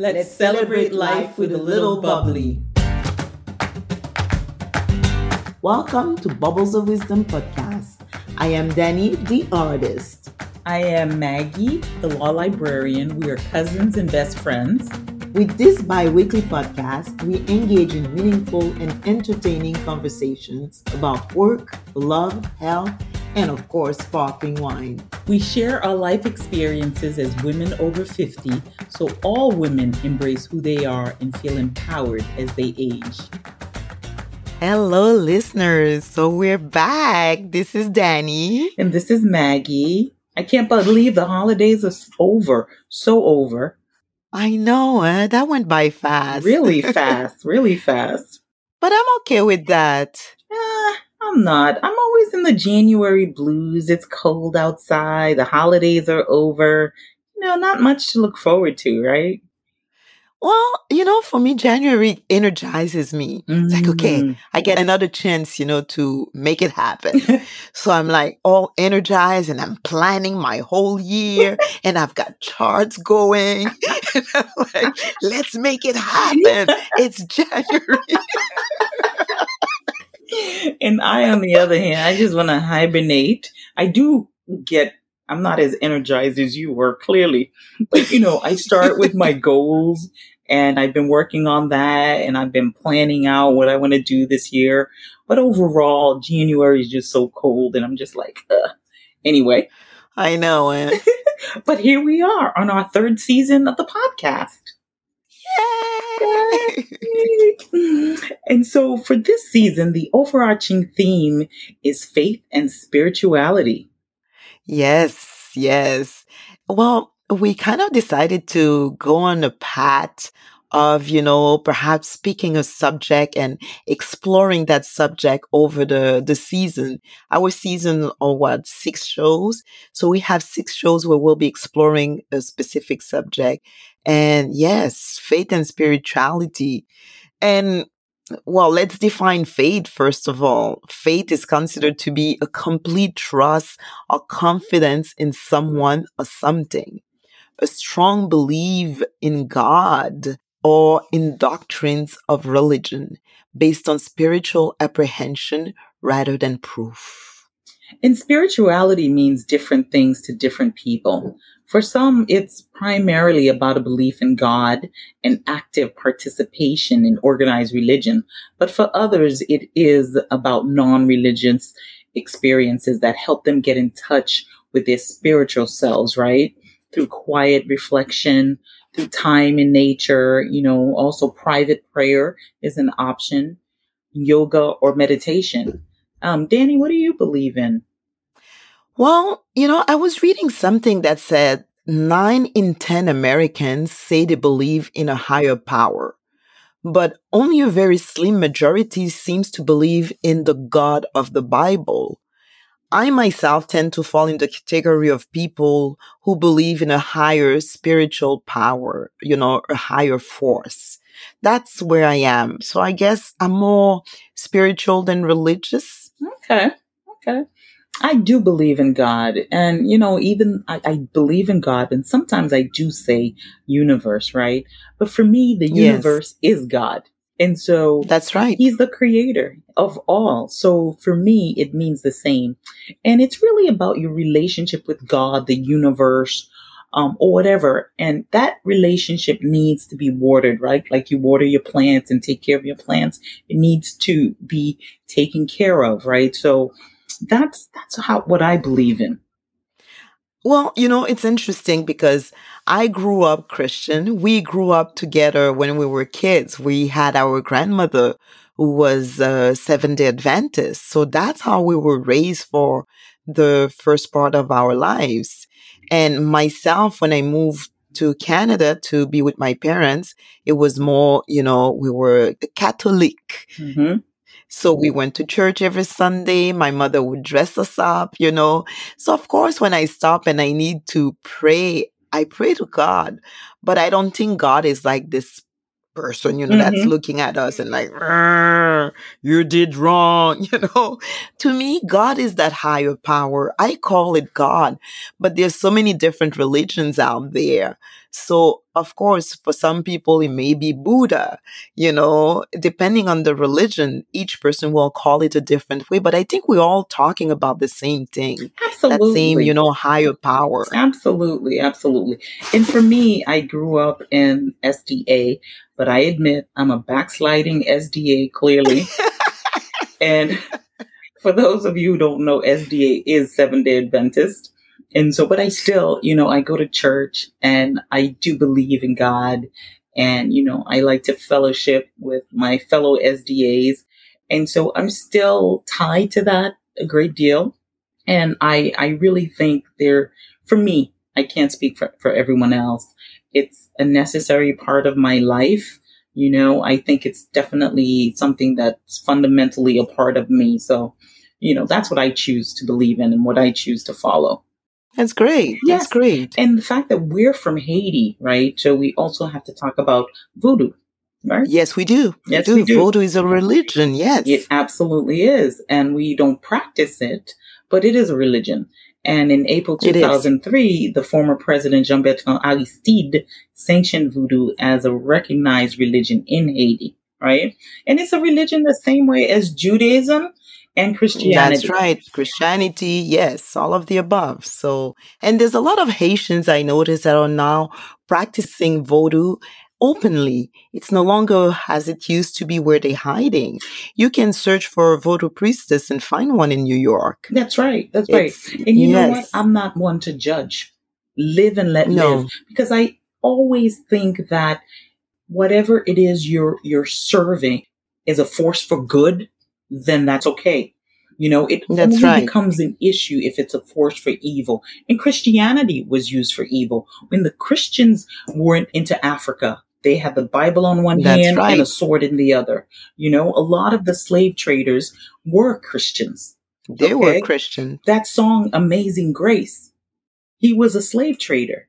Let's celebrate life with a little bubbly. Welcome to Bubbles of Wisdom podcast. I am Danny, the artist. I am Maggie, the law librarian. We are cousins and best friends. With this bi weekly podcast, we engage in meaningful and entertaining conversations about work, love, health, and of course, sparkling wine. We share our life experiences as women over 50 so all women embrace who they are and feel empowered as they age. Hello, listeners. So we're back. This is Danny. And this is Maggie. I can't believe the holidays are over. So over. I know, eh? that went by fast. Really fast, really fast. But I'm okay with that. Uh, I'm not. I'm always in the January blues. It's cold outside. The holidays are over. You know, not much to look forward to, right? Well, you know, for me, January energizes me. It's like, okay, Mm. I get another chance, you know, to make it happen. so I'm like all energized and I'm planning my whole year and I've got charts going. and I'm like, let's make it happen. It's January. and I, on the other hand, I just want to hibernate. I do get, I'm not as energized as you were, clearly. But, you know, I start with my goals and I've been working on that and I've been planning out what I want to do this year. But overall, January is just so cold and I'm just like, Ugh. anyway. I know. eh? But here we are on our third season of the podcast. Yay! and so for this season, the overarching theme is faith and spirituality. Yes, yes. Well, we kind of decided to go on a path of, you know, perhaps picking a subject and exploring that subject over the, the season. Our season or what, six shows. So we have six shows where we'll be exploring a specific subject. And yes, faith and spirituality. And well, let's define faith first of all. Faith is considered to be a complete trust or confidence in someone or something, a strong belief in God or in doctrines of religion based on spiritual apprehension rather than proof. And spirituality means different things to different people. For some, it's primarily about a belief in God and active participation in organized religion. But for others, it is about non-religious experiences that help them get in touch with their spiritual selves, right? Through quiet reflection, through time in nature, you know, also private prayer is an option, yoga or meditation. Um, Danny, what do you believe in? Well, you know, I was reading something that said nine in 10 Americans say they believe in a higher power, but only a very slim majority seems to believe in the God of the Bible. I myself tend to fall in the category of people who believe in a higher spiritual power, you know, a higher force. That's where I am. So I guess I'm more spiritual than religious. Okay. Okay. I do believe in God. And, you know, even I, I believe in God. And sometimes I do say universe, right? But for me, the Yes. universe is God. And so That's right. he's the creator of all. So for me, it means the same. And it's really about your relationship with God, the universe, um, or whatever. And that relationship needs to be watered, right? Like you water your plants and take care of your plants. It needs to be taken care of, right? So that's, that's how, what I believe in. Well, you know, it's interesting because I grew up Christian. We grew up together when we were kids. We had our grandmother who was a seven day Adventist. So that's how we were raised for the first part of our lives. And myself, when I moved to Canada to be with my parents, it was more, you know, we were Catholic. hmm So we went to church every Sunday. My mother would dress us up, you know. So of course, when I stop and I need to pray, I pray to God, but I don't think God is like this person, you know, that's Mhm. looking at us and like, you did wrong, you know. To me, God is that higher power. I call it God, but there's so many different religions out there So, of course, for some people, it may be Buddha, you know, depending on the religion, each person will call it a different way. But I think we're all talking about the same thing. Absolutely. That same, you know, higher power. Absolutely. Absolutely. And for me, I grew up in SDA, but I admit I'm a backsliding SDA clearly. and for those of you who don't know, SDA is Seven Day Adventist. And so, but I still, you know, I go to church and I do believe in God. And, you know, I like to fellowship with my fellow SDAs. And so I'm still tied to that a great deal. And I, I really think they're, for me, I can't speak for, for everyone else. It's a necessary part of my life. You know, I think it's definitely something that's fundamentally a part of me. So, you know, that's what I choose to believe in and what I choose to follow. That's great. Yes. That's great. And the fact that we're from Haiti, right? So we also have to talk about voodoo, right? Yes, we do. Yes, we do. we do. Voodoo is a religion. Yes. It absolutely is. And we don't practice it, but it is a religion. And in April 2003, the former president Jean Bertrand Aristide sanctioned voodoo as a recognized religion in Haiti, right? And it's a religion the same way as Judaism and Christianity. That's right. Christianity, yes, all of the above. So, and there's a lot of Haitians I notice that are now practicing voodoo openly. It's no longer as it used to be where they're hiding. You can search for a voodoo priestess and find one in New York. That's right. That's right. And you know what? I'm not one to judge. Live and let no, live. Because I always think that whatever it is you're you're serving is a force for good, then that's okay. You know, it that's only right. becomes an issue if it's a force for evil. And Christianity was used for evil. When the Christians weren't into Africa, they had the Bible on one That's hand and a sword in the other. You know, a lot of the slave traders were Christians. They were Okay. Christian. That song, Amazing Grace, he was a slave trader.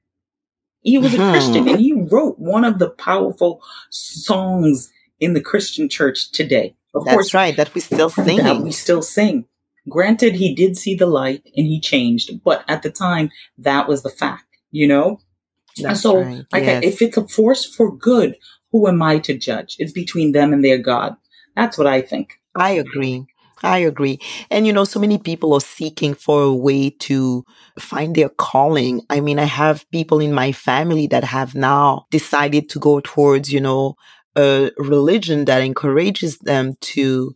He was a Christian hmm and he wrote one of the powerful songs in the Christian church today. Of That's course, right. That we still that we still sing. Granted, he did see the light and he changed, but at the time, that was the fact, you know? And That's so, right. like, I- Yes. if it's a force for good, who am I to judge? It's between them and their God. That's what I think. I agree. I agree. And you know, so many people are seeking for a way to find their calling. I mean, I have people in my family that have now decided to go towards, you know, a religion that encourages them to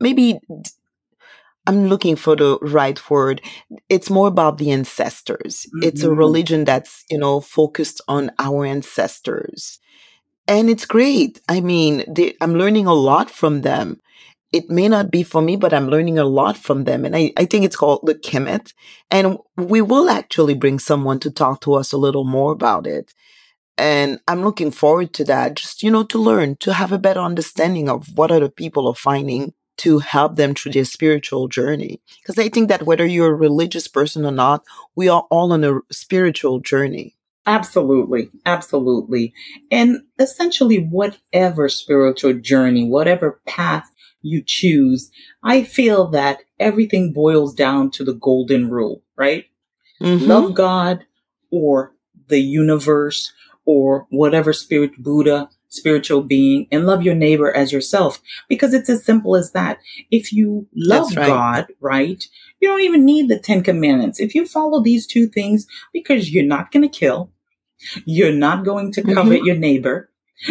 maybe I'm looking for the right word. It's more about the ancestors. It's a hmm religion that's, you know, focused on our ancestors. And it's great. I mean, they, I'm learning a lot from them. It may not be for me, but I'm learning a lot from them. And I, I think it's called the Kemet. And we will actually bring someone to talk to us a little more about it. And I'm looking forward to that, just, you know, to learn, to have a better understanding of what other people are finding to help them through their spiritual journey. Because I think that whether you're a religious person or not, we are all on a spiritual journey. Absolutely. Absolutely. And essentially, whatever spiritual journey, whatever path you choose, I feel that everything boils down to the golden rule, right? Mm-hmm. Love God or the universe or whatever spirit, Buddha, spiritual being, and love your neighbor as yourself. Because it's as simple as that. If you love right. God, right, you don't even need the Ten Commandments. If you follow these two things, because you're not going to kill, you're not going to Mm-hmm. covet your neighbor,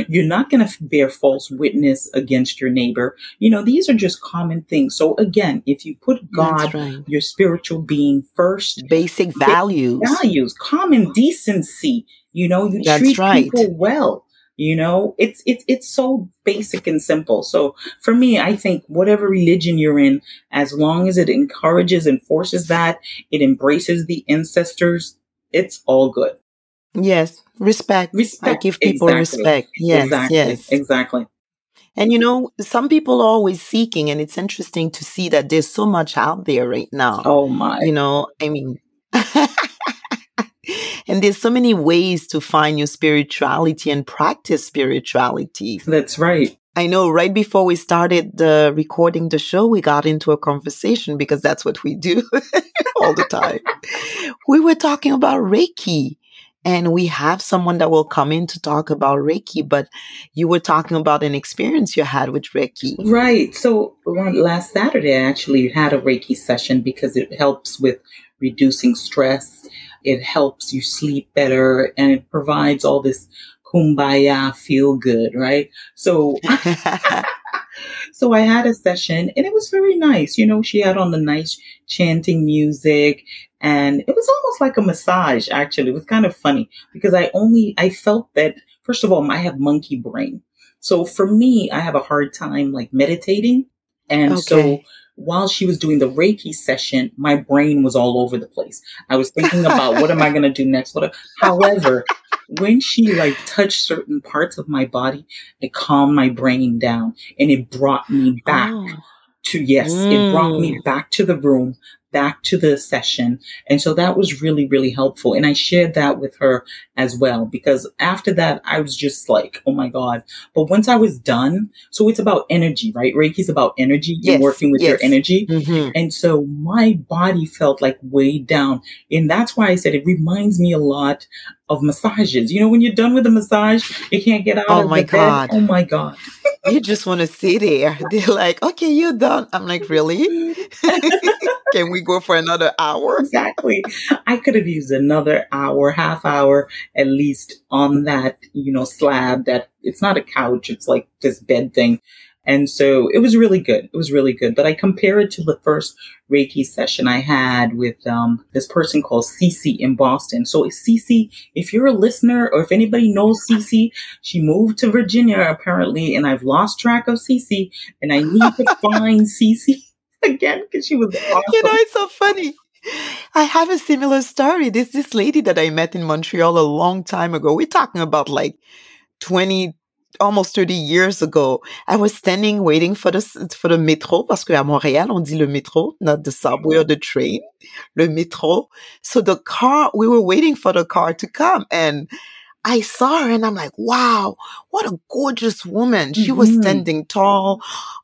you're not going to bear false witness against your neighbor. You know, these are just common things. So again, if you put God, right. your spiritual being first, Basic values. values, common decency. You know, you That's treat right. people well. You know, it's it's it's so basic and simple. So for me, I think whatever religion you're in, as long as it encourages and forces that, it embraces the ancestors, it's all good. Yes, respect. I Respect. give people Exactly. respect. Yes, Exactly. yes. Exactly. And you know, some people are always seeking, and it's interesting to see that there's so much out there right now. Oh my. You know, I mean, and there's so many ways to find your spirituality and practice spirituality. That's right. I know right before we started the recording the show, we got into a conversation because that's what we do all the time. we were talking about Reiki and we have someone that will come in to talk about Reiki, but you were talking about an experience you had with Reiki. Right. So last Saturday, I actually had a Reiki session because it helps with reducing stress. It helps you sleep better and it provides all this kumbaya feel good, right? So, so I had a session and it was very nice. You know, she had on the nice chanting music and it was almost like a massage, actually. It was kind of funny because I only, I felt that, first of all, I have monkey brain. So for me, I have a hard time like meditating. And okay. so while she was doing the Reiki session, my brain was all over the place. I was thinking about what am I going to do next? What? However, when she like touched certain parts of my body, it calmed my brain down and it brought me back oh. To yes, mm. it brought me mm. back to the room back to the session. And so that was really, really helpful. And I shared that with her as well, because after that, I was just like, oh my God. But once I was done, so it's about energy, right? Reiki's about energy yes, and working with yes. your energy. Mm-hmm. And so my body felt like weighed down. And that's why I said it reminds me a lot of massages. You know, when you're done with a massage, you can't get out oh of my the God. bed. Oh my God. you just want to sit there. They're like, okay, you're done. I'm like, really? Can we go for another hour? Exactly. I could have used another hour, half hour at least on that, you know, slab that it's not a couch. It's like this bed thing. And so it was really good. It was really good. But I compare it to the first Reiki session I had with um, this person called Cece in Boston. So Cece, if you're a listener or if anybody knows Cece, she moved to Virginia apparently, and I've lost track of Cece, and I need to find Cece again because she was awesome. You know, it's so funny. I have a similar story. This this lady that I met in Montreal a long time ago. We're talking about like 20, almost 30 years ago. I was standing waiting for the, for the métro parce qu'à Montréal, on dit le métro, not the subway or mm-hmm. the train, le métro. So the car, we were waiting for the car to come and I saw her and I'm like, wow, what a gorgeous woman. She mm-hmm. was standing tall,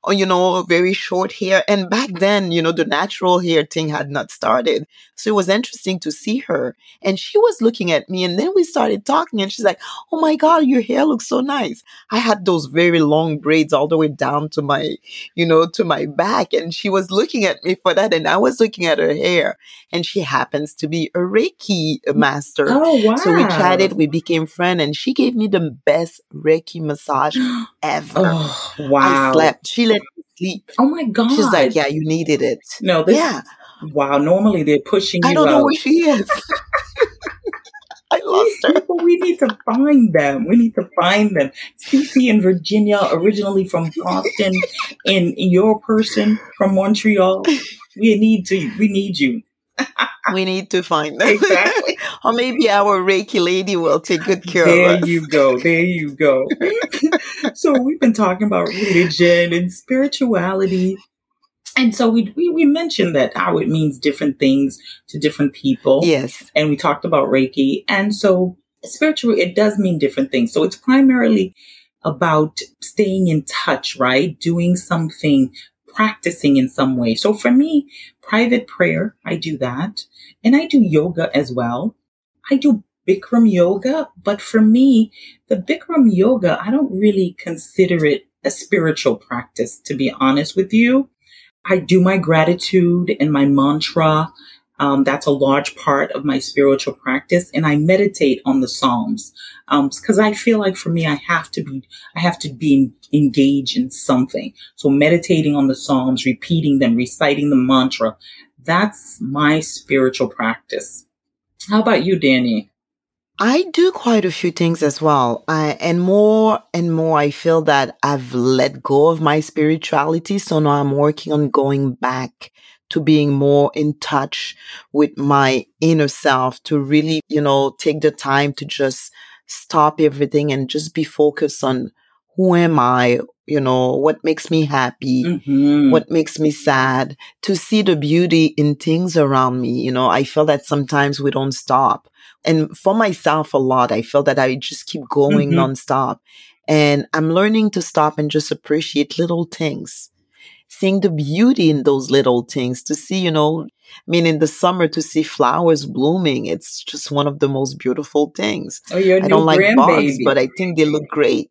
uh, you know, very short hair. And back then, you know, the natural hair thing had not started. So it was interesting to see her. And she was looking at me and then we started talking and she's like, Oh my God, your hair looks so nice. I had those very long braids all the way down to my, you know, to my back. And she was looking at me for that. And I was looking at her hair and she happens to be a Reiki master. Oh, wow. So we chatted, we became friend and she gave me the best Reiki massage ever. Oh, wow. I slept. She let me sleep. Oh my God. She's like, yeah, you needed it. No, this, yeah. Wow. Normally they're pushing you I don't out. know where she is. I lost her. People, we need to find them. We need to find them. Cece in Virginia, originally from Boston, and your person from Montreal. We need to. We need you. We need to find them. Exactly. or maybe our Reiki lady will take good care there of us. There you go. There you go. so we've been talking about religion and spirituality. And so we, we, we mentioned that how it means different things to different people. Yes. And we talked about Reiki. And so spiritual, it does mean different things. So it's primarily about staying in touch, right? Doing something, practicing in some way. So for me, private prayer, I do that. And I do yoga as well. I do Bikram yoga, but for me, the Bikram yoga, I don't really consider it a spiritual practice, to be honest with you. I do my gratitude and my mantra. Um, that's a large part of my spiritual practice. And I meditate on the Psalms. Um, cause I feel like for me, I have to be, I have to be engaged in something. So meditating on the Psalms, repeating them, reciting the mantra, that's my spiritual practice. How about you, Danny? I do quite a few things as well. And more and more, I feel that I've let go of my spirituality. So now I'm working on going back to being more in touch with my inner self to really, you know, take the time to just stop everything and just be focused on who am I? You know, what makes me happy? Mm-hmm. What makes me sad? To see the beauty in things around me. You know, I feel that sometimes we don't stop. And for myself a lot, I feel that I just keep going mm-hmm. nonstop. And I'm learning to stop and just appreciate little things seeing the beauty in those little things to see, you know, I mean, in the summer to see flowers blooming, it's just one of the most beautiful things. Oh, your I new don't like bugs, grandbaby. but I think they look great.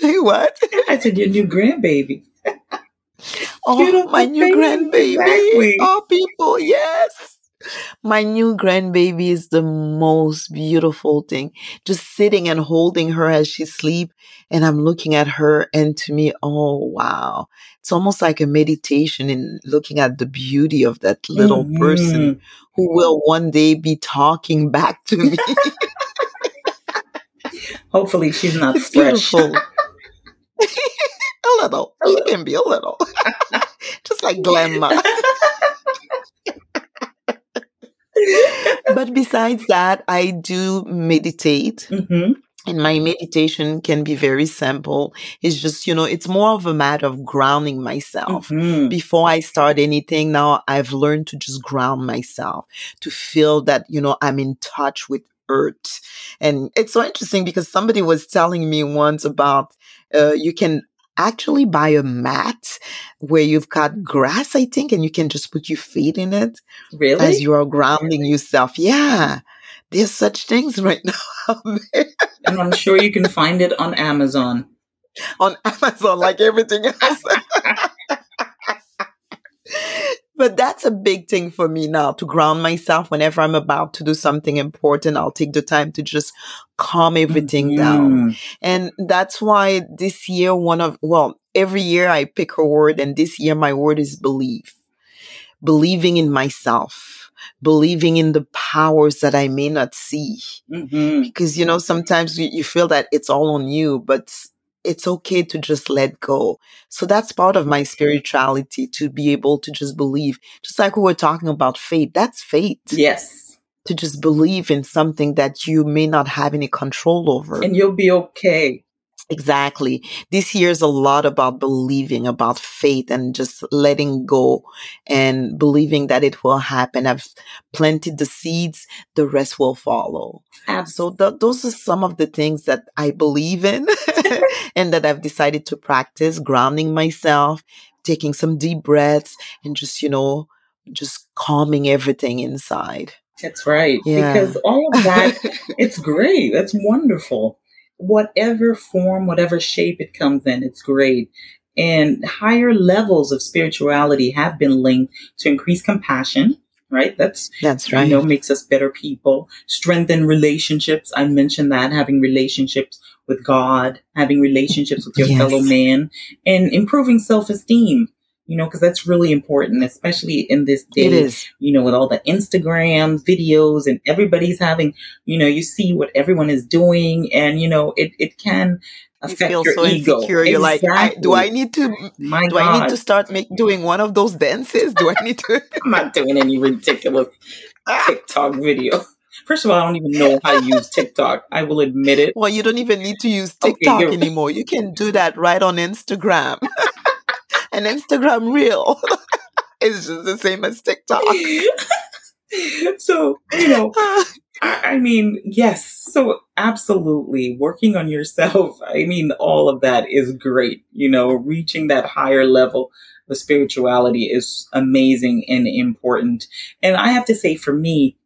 Hey, what? I said your new grandbaby. Oh, Beautiful my new baby. grandbaby. Exactly. Oh, people, yes. My new grandbaby is the most beautiful thing. Just sitting and holding her as she sleep and I'm looking at her and to me, oh wow. It's almost like a meditation in looking at the beauty of that little person Mhm. who will one day be talking back to me. Hopefully she's not it's fresh. beautiful. a little. She can be a little. Just like grandma. but besides that, I do meditate. hmm And my meditation can be very simple. It's just, you know, it's more of a matter of grounding myself. hmm Before I start anything now, I've learned to just ground myself, to feel that, you know, I'm in touch with earth. And it's so interesting because somebody was telling me once about uh, you can actually buy a mat where you've got mm. grass, I think, and you can just put your feet in it Really? as you are grounding yourself. Yeah. There's such things right now And I'm sure you can find it on Amazon. on Amazon, like everything else. but that's a big thing for me now to ground myself whenever I'm about to do something important. I'll take the time to just calm everything down. Mhm. And that's why this year, one of, well, every year I pick a word and this year my word is believe. Believing in myself, believing in the powers that I may not see. Mhm. Because, you know, sometimes you, you feel that it's all on you, but it's okay to just let go. So that's part of my spirituality to be able to just believe. Just like we were talking about faith, that's faith. Yes. To just believe in something that you may not have any control over. And you'll be okay. Exactly. This year is a lot about believing, about faith and just letting go and believing that it will happen. I've planted the seeds, the rest will follow. Absolutely. So th- those are some of the things that I believe in and that I've decided to practice, grounding myself, taking some deep breaths and just, you know, just calming everything inside. That's right. Yeah. Because all of that, it's great. That's wonderful. Whatever form, whatever shape it comes in, it's great. And higher levels of spirituality have been linked to increased compassion, right? That's, That's right. you know, makes us better people. Strengthen relationships. I mentioned that having relationships with God, having relationships with your Yes. fellow man, and improving self esteem. You know, because that's really important, especially in this day It is. you know, with all the Instagram videos and everybody's having, you know, you see what everyone is doing and, you know, it, it can You affect feel your so ego. insecure. You're like, I, do I need to My do I need to start make, doing one of those dances? Do I need to? I'm not doing any ridiculous ah. TikTok video. First of all, I don't even know how to use TikTok. I will admit it. Well, you don't even need to use TikTok you're- anymore. You can do that right on Instagram. An Instagram reel is just the same as TikTok. so, you know, I, I mean, yes. So absolutely working on yourself. I mean, all of that is great. You know, reaching that higher level of spirituality is amazing and important. And I have to say for me,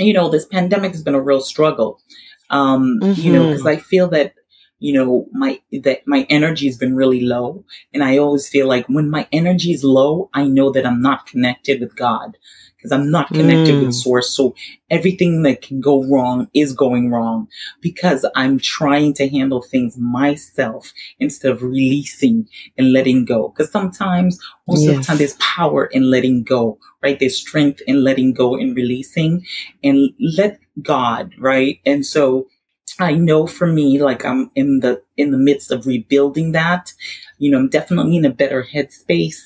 you know, this pandemic has been a real struggle. Um, you know, Mhm. cause I feel that, you know, my, that my energy has been really low. And I always feel like when my energy is low, I know that I'm not connected with God because I'm not connected Mm. with source. So everything that can go wrong is going wrong because I'm trying to handle things myself instead of releasing and letting go. Because sometimes, most of the time, there's power in letting go, right? There's strength in letting go and releasing and let God, right? And so I know for me, like I'm in the, in the midst of rebuilding that, you know, I'm definitely in a better headspace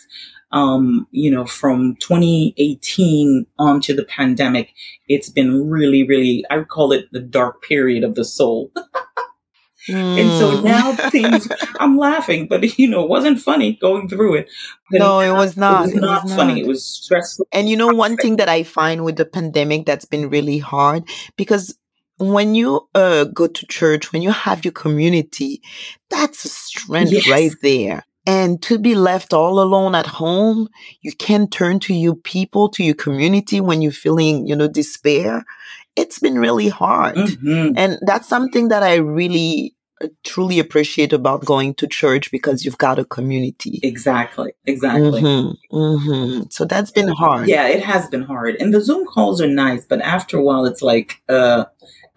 um, you know, from 2018 on to the pandemic, it's been really, really, I would call it the dark period of the soul. And so Mm. now things, I'm laughing, but you know, it wasn't funny going through it. But no, it was it not. was It not was funny. not. It was stressful. And you know, one thing that I find with the pandemic that's been really hard because when you uh, go to church, when you have your community, that's a strength Yes. right there. And to be left all alone at home, you can turn to your people, to your community when you're feeling, you know, despair. It's been really hard. Mhm. And that's something that I really uh, truly appreciate about going to church because you've got a community. Exactly. Exactly. hmm hmm So that's been hard. Yeah, it has been hard. And the Zoom calls are nice, but after a while it's like, uh,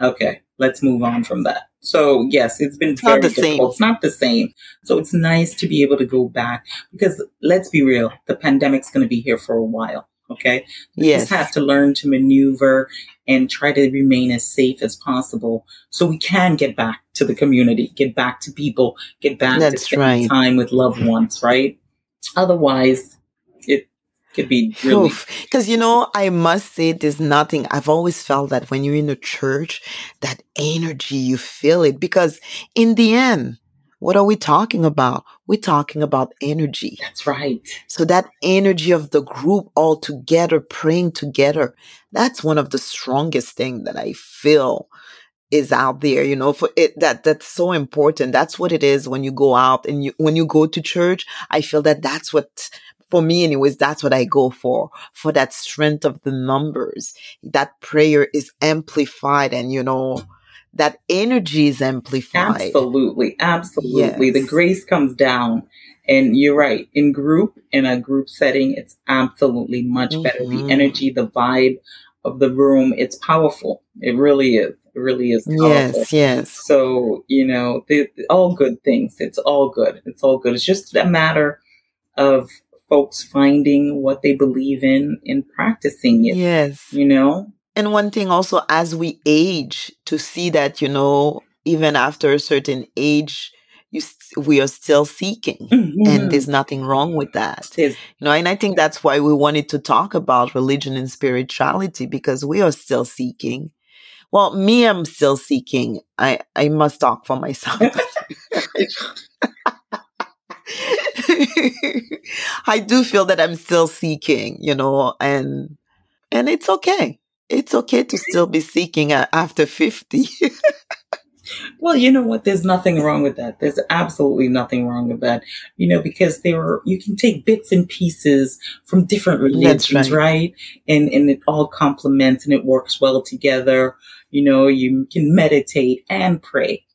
okay, let's move on from that. So yes, it's been not very the same. difficult. It's not the same. So it's nice to be able to go back because let's be real, the pandemic's going to be here for a while. Okay. We Yes. just have to learn to maneuver and try to remain as safe as possible so we can get back to the community, get back to people, get back to That's spending right. time with loved ones, right? Otherwise, it could be really Because, you know, I must say there's nothing. I've always felt that when you're in a church, that energy, you feel it. Because in the end, what are we talking about? We're talking about energy. That's right. So that energy of the group all together, praying together, that's one of the strongest thing that I feel is out there, you know, for it, that, that's so important. That's what it is when you go out and you, when you go to church, I feel that that's what, for me anyways, that's what I go for, for that strength of the numbers. That prayer is amplified and, you know, that energy is amplified. Absolutely. Absolutely. The grace comes down. And you're right. In group, in a group setting, it's absolutely much better. The Mhm. energy, the vibe of the room, it's powerful. It really is. It really is powerful. Yes, yes. So, you know, the, all good things. It's all good. It's all good. It's just a matter of folks finding what they believe in and practicing it, Yes. you know? And one thing also, as we age, to see that, you know, even after a certain age, you, s- we are still seeking. And Mhm. there's nothing wrong with that. There's- You know, and I think that's why we wanted to talk about religion and spirituality because we are still seeking. Well, me, I'm still seeking. I, I must talk for myself. I do feel that I'm still seeking, you know, and and it's okay. It's okay to still be seeking after 50. Well, you know what? There's nothing wrong with that. There's absolutely nothing wrong with that. You know, because there are, you can take bits and pieces from different religions, right. right. And, and it all complements and it works well together. You know, you can meditate and pray.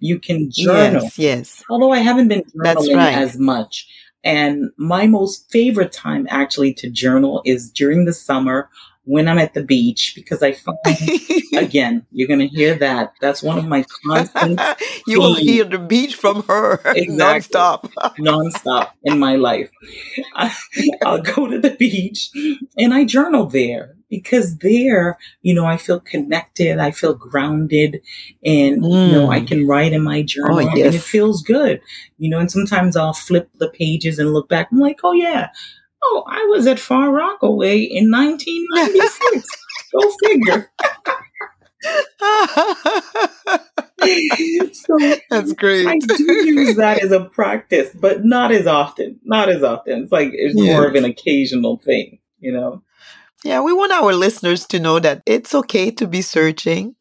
You can journal. yes, yes. Although I haven't been journaling right. as much. And my most favorite time actually to journal is during the summer when I'm at the beach because I find again, you're to hear that. That's one of my constant you will hear the beach from her Exactly. nonstop. nonstop in my life. I, I'll go to the beach and I journal there because there, you know, I feel connected. I feel grounded and, you know, I Mm. can write in my journal and it feels good, you know, and sometimes I'll flip the pages and look back. I'm like, oh yeah. Oh, I was at Far Rockaway in 1996. Go figure. so That's great. I do use that as a practice, but not as often. Not as often. It's like it's more of an occasional thing, you know. Yeah, we want our listeners to know that it's okay to be searching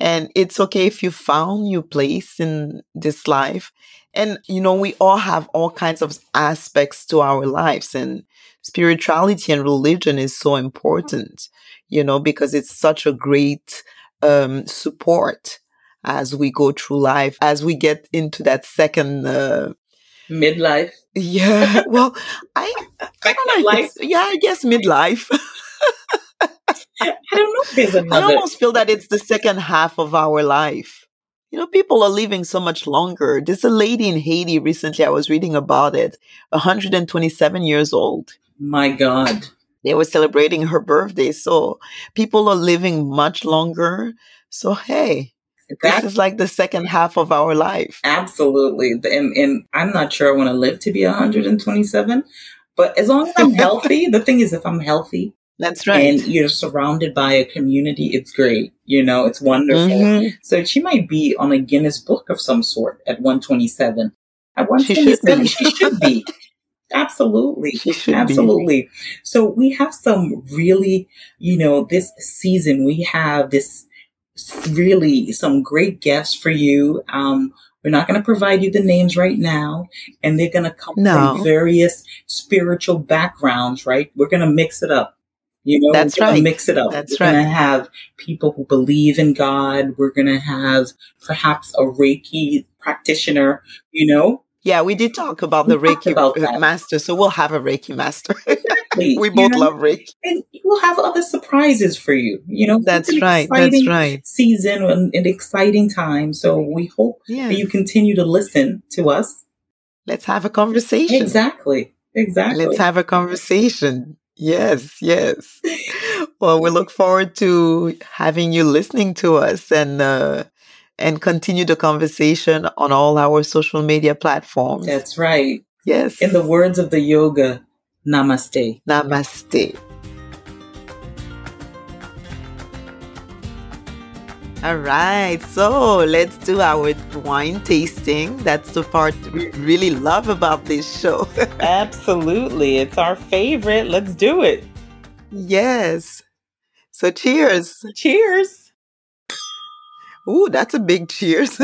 and it's okay if you found your place in this life. And, you know, we all have all kinds of aspects to our lives and spirituality and religion is so important, you know, because it's such a great um, support as we go through life, as we get into that second, uh, Midlife. yeah, well, I, I don't know yeah, I guess midlife. I don't know if there's I almost feel that it's the second half of our life. You know, people are living so much longer. There's a lady in Haiti recently, I was reading about it, 127 years old. My God. They were celebrating her birthday. So people are living much longer. So, hey, That's this is like the second half of our life. absolutely. And, and I'm not sure I want to live to be 127, but as long as I'm healthy, the thing is, if I'm healthy That's right. and you're surrounded by a community, it's great. You know, it's wonderful. Mhm. So she might be on a Guinness book of some sort at 127. At She should 127, be. she should be. Absolutely. She should be. Absolutely. So we have some really, you know, this season we have this really some great guests for you. Um, We're not going to provide you the names right now, and they're going to come No. from various spiritual backgrounds, right? We're going to mix it up. You know, That's right. mix it up. That's we're right. gonna have people who believe in God. We're gonna have perhaps a Reiki practitioner, you know? Yeah, we did talk about the We talked Reiki about master, so we'll have a Reiki master. Exactly. we you both know? love Reiki. and we'll have other surprises for you. You know, That's right. That's right. Season and an exciting time. So we hope Yeah. that you continue to listen to us. Let's have a conversation. Exactly. Exactly. Let's have a conversation. Yes, yes. Well, we look forward to having you listening to us and uh, and continue the conversation on all our social media platforms. That's right. Yes. In the words of the yoga, namaste. Namaste. All right, so let's do our wine tasting. That's the part we really love about this show. Absolutely. It's our favorite. Let's do it. yes. So cheers. Cheers. Ooh, that's a big cheers.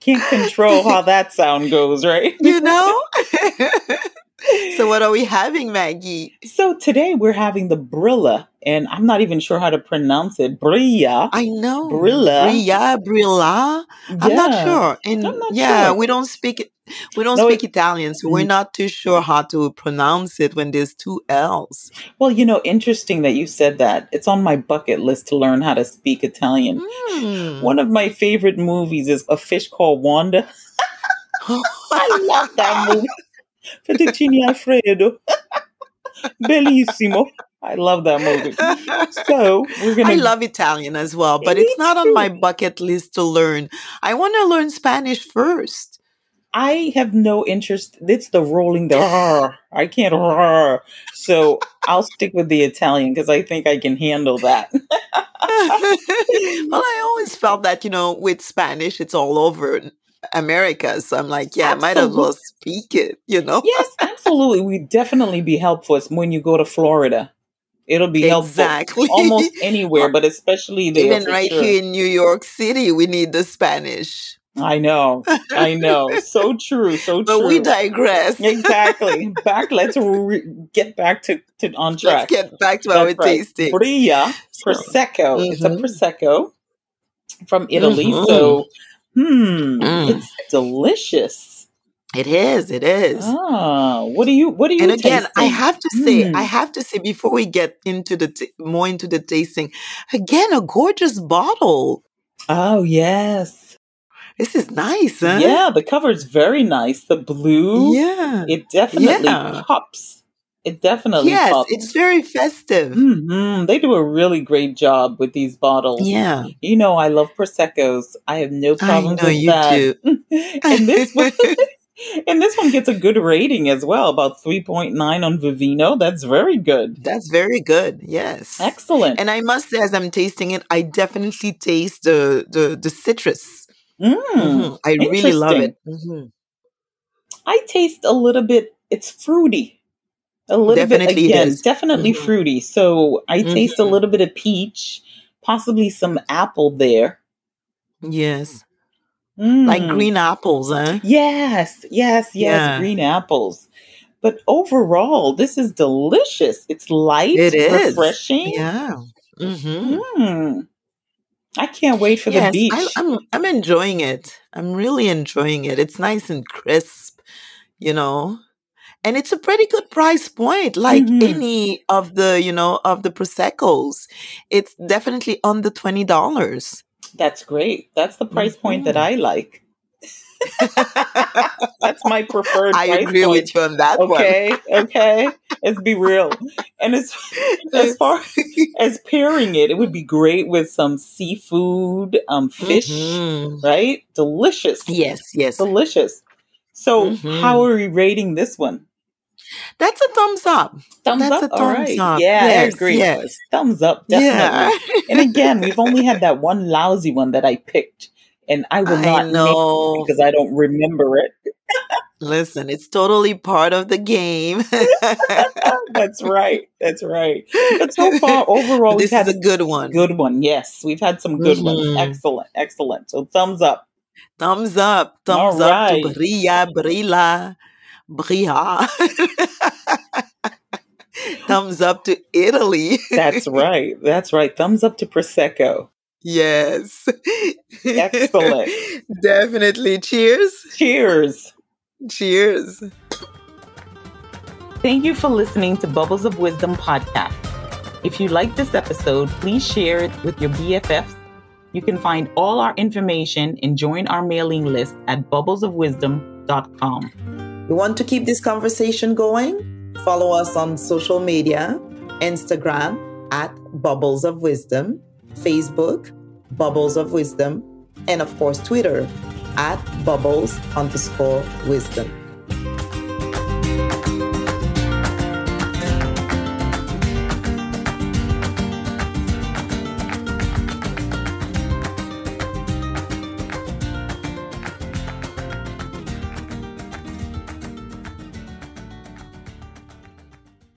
Can't control how that sound goes, right? you know? So what are we having, Maggie? So today we're having the Brilla, and I'm not even sure how to pronounce it. Brilla. I know. Brilla. Brilla, Brilla. I'm not sure. And I'm not yeah, sure. we don't speak. We don't No, speak it- Italian, so we're Mm. not too sure how to pronounce it when there's two L's. Well, you know, interesting that you said that. It's on my bucket list to learn how to speak Italian. Hmm. One of my favorite movies is A Fish Called Wanda. I love that movie. Fettuccine Alfredo. Bellissimo. I love that movie. So we're gonna I love Italian as well, but it's not on my bucket list to learn. I want to learn Spanish first. I have no interest. It's the rolling the R. I can't R. So I'll stick with the Italian because I think I can handle that. well, I always felt that, you know, with Spanish, it's all over America. So I'm like, yeah, I might as well speak it, you know? yes, absolutely. We definitely be helpful when you go to Florida. It'll be Exactly. helpful almost anywhere, but especially there. Even right sure. here in New York City, we need the Spanish. I know. I know. So true. So But true. we digress. exactly. Back. Let's re- get back to, to on track. Let's get back to our That's right. tasting. Brilla So- Prosecco. It's a Mhm. Prosecco from Italy. Mhm. So, hmm, Mm. it's delicious. It is, it is. Ah, what do you? What do you? and again, I have to say, Mm. I have to say before we get into the t- more into the tasting, again, a gorgeous bottle. Oh yes, This is nice, huh? yeah. The cover is very nice. The blue, Yeah. it definitely Yeah. pops. It definitely Yes, pops. it's very festive. hmm They do a really great job with these bottles. Yeah. You know, I love proseccos. I have no I problems with you that. do. and this one, and this one gets a good rating as well, about three point nine on Vivino. That's very good. That's very good. Yes. Excellent. And I must say, as I'm tasting it, I definitely taste the the, the citrus. Mm. Mhm. I really love it. Mhm. I taste a little bit. It's fruity. A little Definitely bit again, definitely Mhm. fruity. So I taste a little bit of peach, possibly some apple there. Yes. Like Mm. green apples, huh? Yes, yes, yes, Yeah. green apples. But overall, this is delicious. It's light, It is. refreshing. Yeah. hmm Mm. I can't wait for Yes, the beach. I, I'm I'm enjoying it. I'm really enjoying it. It's nice and crisp, you know. And it's a pretty good price point, like Mhm. any of the, you know, of the proseccos. It's definitely under twenty dollars. That's great. That's the price point that I like. That's my preferred I price agree point. with you on that one. Okay, okay. Let's be real. And as as far as pairing it, it would be great with some seafood, um, fish, Mhm. right? Delicious. Yes, yes. Delicious. So, Mhm. how are we rating this one? That's a thumbs up. Thumbs That's up. a thumbs right. up. Yeah, yes, I agree. Yes. Thumbs up, definitely. Yeah. and again, we've only had that one lousy one that I picked, and I will I not know. because I don't remember it. Listen, it's totally part of the game. That's right. That's right. But so far, overall, this we've had a good one. good one. Yes, we've had some good ones. Mhm. Excellent, excellent. So thumbs up. Thumbs up. All Thumbs up right. to Bria, Brila, Bria. Thumbs up to Italy. That's right. That's right. Thumbs up to prosecco. yes. Excellent. Definitely. Cheers. Cheers. Cheers. Thank you for listening to Bubbles of Wisdom podcast. If you like this episode, please share it with your BFFs. You can find all our information and join our mailing list at bubblesofwisdom.com. You want to keep this conversation going? Follow us on social media Instagram at Bubbles of Wisdom, Facebook, Bubbles of Wisdom, and of course, Twitter at Bubbles underscore Wisdom.